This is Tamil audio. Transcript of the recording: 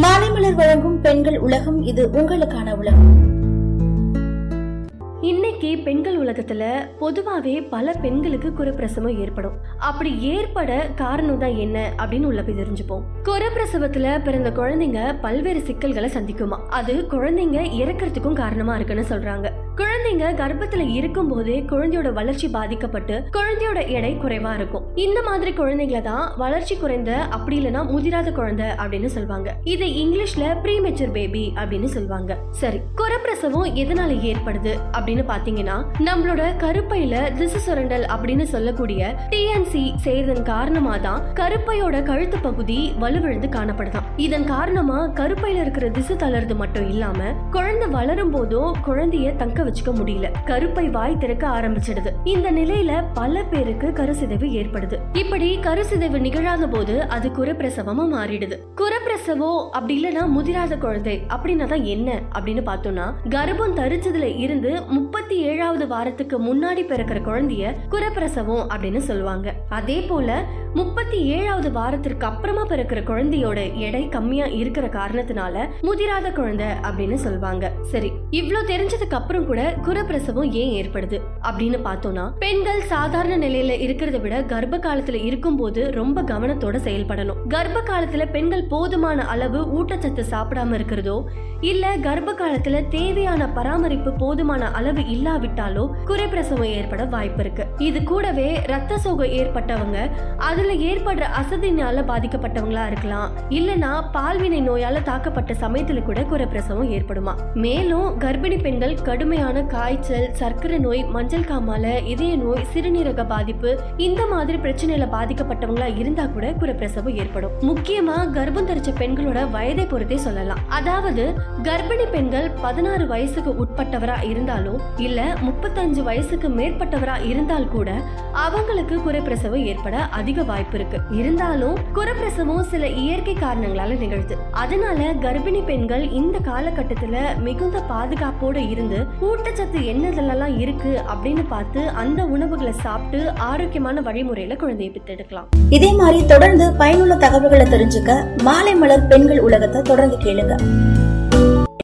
மாலைமலர் வழங்கும் பெண்கள் உலகம் இது உங்களுக்கான உலகம். இன்னைக்கு பெண்கள் உலகத்துல பொதுவாவே பல பெண்களுக்கு குரப்பிரசவம் ஏற்படும். அப்படி ஏற்பட காரணம் தான் என்ன அப்படின்னு உள்ள போய் தெரிஞ்சுப்போம். குரப்பிரசவத்துல பிறந்த குழந்தைங்க பல்வேறு சிக்கல்களை சந்திக்குமா. அது குழந்தைங்க இறக்கறதுக்கும் காரணமா இருக்குன்னு சொல்றாங்க. குழந்தைங்க கர்ப்பத்துல இருக்கும் போதே குழந்தையோட வளர்ச்சி பாதிக்கப்பட்டு குழந்தையோட எடை குறைவா இருக்கும். இந்த மாதிரி குழந்தைகளை தான் வளர்ச்சி குறைந்த அப்படி இல்லைன்னா முதிராத குழந்தை அப்படின்னு சொல்லுவாங்க இதை இங்கிலீஷ்ல ப்ரீமெச்சூர் பேபி அப்படின்னு சொல்லுவாங்க சரி குறப்பிரசவம் எதனால ஏற்படுது அப்படின்னு பாத்தீங்கன்னா நம்மளோட கருப்பையில திசு சுரண்டல் அப்படின்னு சொல்லக்கூடிய டிஎன்சி செய்யறதன் காரணமா தான் கருப்பையோட கழுத்து பகுதி வலுவிழந்து காணப்படுதான். இதன் காரணமா கருப்பையில இருக்கிற திசு தளர்ந்து மட்டும் இல்லாம குழந்தை வளரும் போதும் குழந்தைய தக்க வச்சுக்க முடியல. கருப்பை வாய் திறக்க ஆரம்பிச்சிடுது. இந்த நிலையில பல பேருக்கு கருசிதைவு ஏற்படுது. இப்படி கருசிதைவு நிகழாத போது அது குரப்பிரசவமா மாறிடுது. குறப்பிரசவம் அப்படி இல்லைன்னா முதிராத குழந்தை அப்படின்னா தான் என்ன அப்படின்னு பார்த்தோம்னா கர்ப்பம் தரிச்சதுல இருந்து முப்பத்தி ஏழாவது வாரத்துக்கு முன்னாடி பிறக்கிற குழந்தைய குறப்பிரசவம் அப்படின்னு சொல்லுவாங்க. அதே போல முப்பத்தி ஏழாவது வாரத்திற்கு அப்புறமா பிறக்கிற குழந்தையோட எடை கம்மியா இருக்கிற காரணத்தினால முதிராத குழந்தை அப்படின்னு சொல்லுவாங்க. சரி இவ்வளவு தெரிஞ்சதுக்கு அப்புறம் கூட குறப்பிரசவம் ஏன் ஏற்படுது? அப்படின்னு பார்த்தோம்னா பெண்கள் சாதாரண நிலையில இருக்கிறத விட கர்ப்ப காலத்துல இருக்கும் போது ரொம்ப கவனத்தோட செயல்படணும். கர்ப்ப காலத்துல பெண்கள் போதுமான அளவு ஊட்டச்சத்து சாப்பிடாம இருக்கிறதோ இல்ல கர்ப்ப காலத்துல தேவையான பராமரிப்பு போதுமான அளவு இல்லாவிட்டாலோ குறைப்பிரசவம் ஏற்பட வாய்ப்பு இருக்கு. இது கூடவே ரத்த சோகம் ஏற்பட்டவங்க அதுல ஏற்படுற அசதினால பாதிக்கப்பட்டவங்களா இருக்கலாம். இல்லனா பால்வினை நோயால தாக்கப்பட்ட சமயத்துல கூட குறைப்பிரசவம் ஏற்படுமா? மேலும் கர்ப்பிணி பெண்கள் கடுமையான காய்ச்சல் சர்க்கரை நோய் மஞ்சள் காமால இதய நோய் சிறுநீரக பாதிப்பு இந்த மாதிரி பிரச்சனையில பாதிக்கப்பட்டவங்களா இருந்தா கூட குறப்பிரசவம் ஏற்படும். முக்கியமா கர்ப்பம் தரிச்ச பெண்களோட வயதை பொறுத்தே சொல்லலாம். அதாவது கர்ப்பிணி பெண்கள் பதினாறு வயசுக்கு உட்பட்டவரா இருந்தாலும் இல்ல முப்பத்தஞ்சு வயசுக்கு மேற்பட்டவரா இருந்தால் கூட அவங்களுக்கு குறைப்பிரசவம் ஏற்பட அதிக வாய்ப்பு இருக்கு. இருந்தாலும் குறப்பிரசவம் சில இயற்கை காரணங்களால நிகழ்து. அதனால கர்ப்பிணி பெண்கள் இந்த காலகட்டத்துல மிகுந்த பாதுகாப்போட இருந்து ஊட்டச்சத்து என்னதுலலாம் இருக்கு அப்படின்னு பார்த்து அந்த உணவுகளை சாப்பிட்டு ஆரோக்கியமான வழிமுறையில குழந்தையை பெற்றெடுக்கலாம். இதே மாதிரி தொடர்ந்து பயனுள்ள தகவல்களை தெரிஞ்சுக்க மாலை மலர் பெண்கள் உலகத்தை தொடர்ந்து கேளுங்க.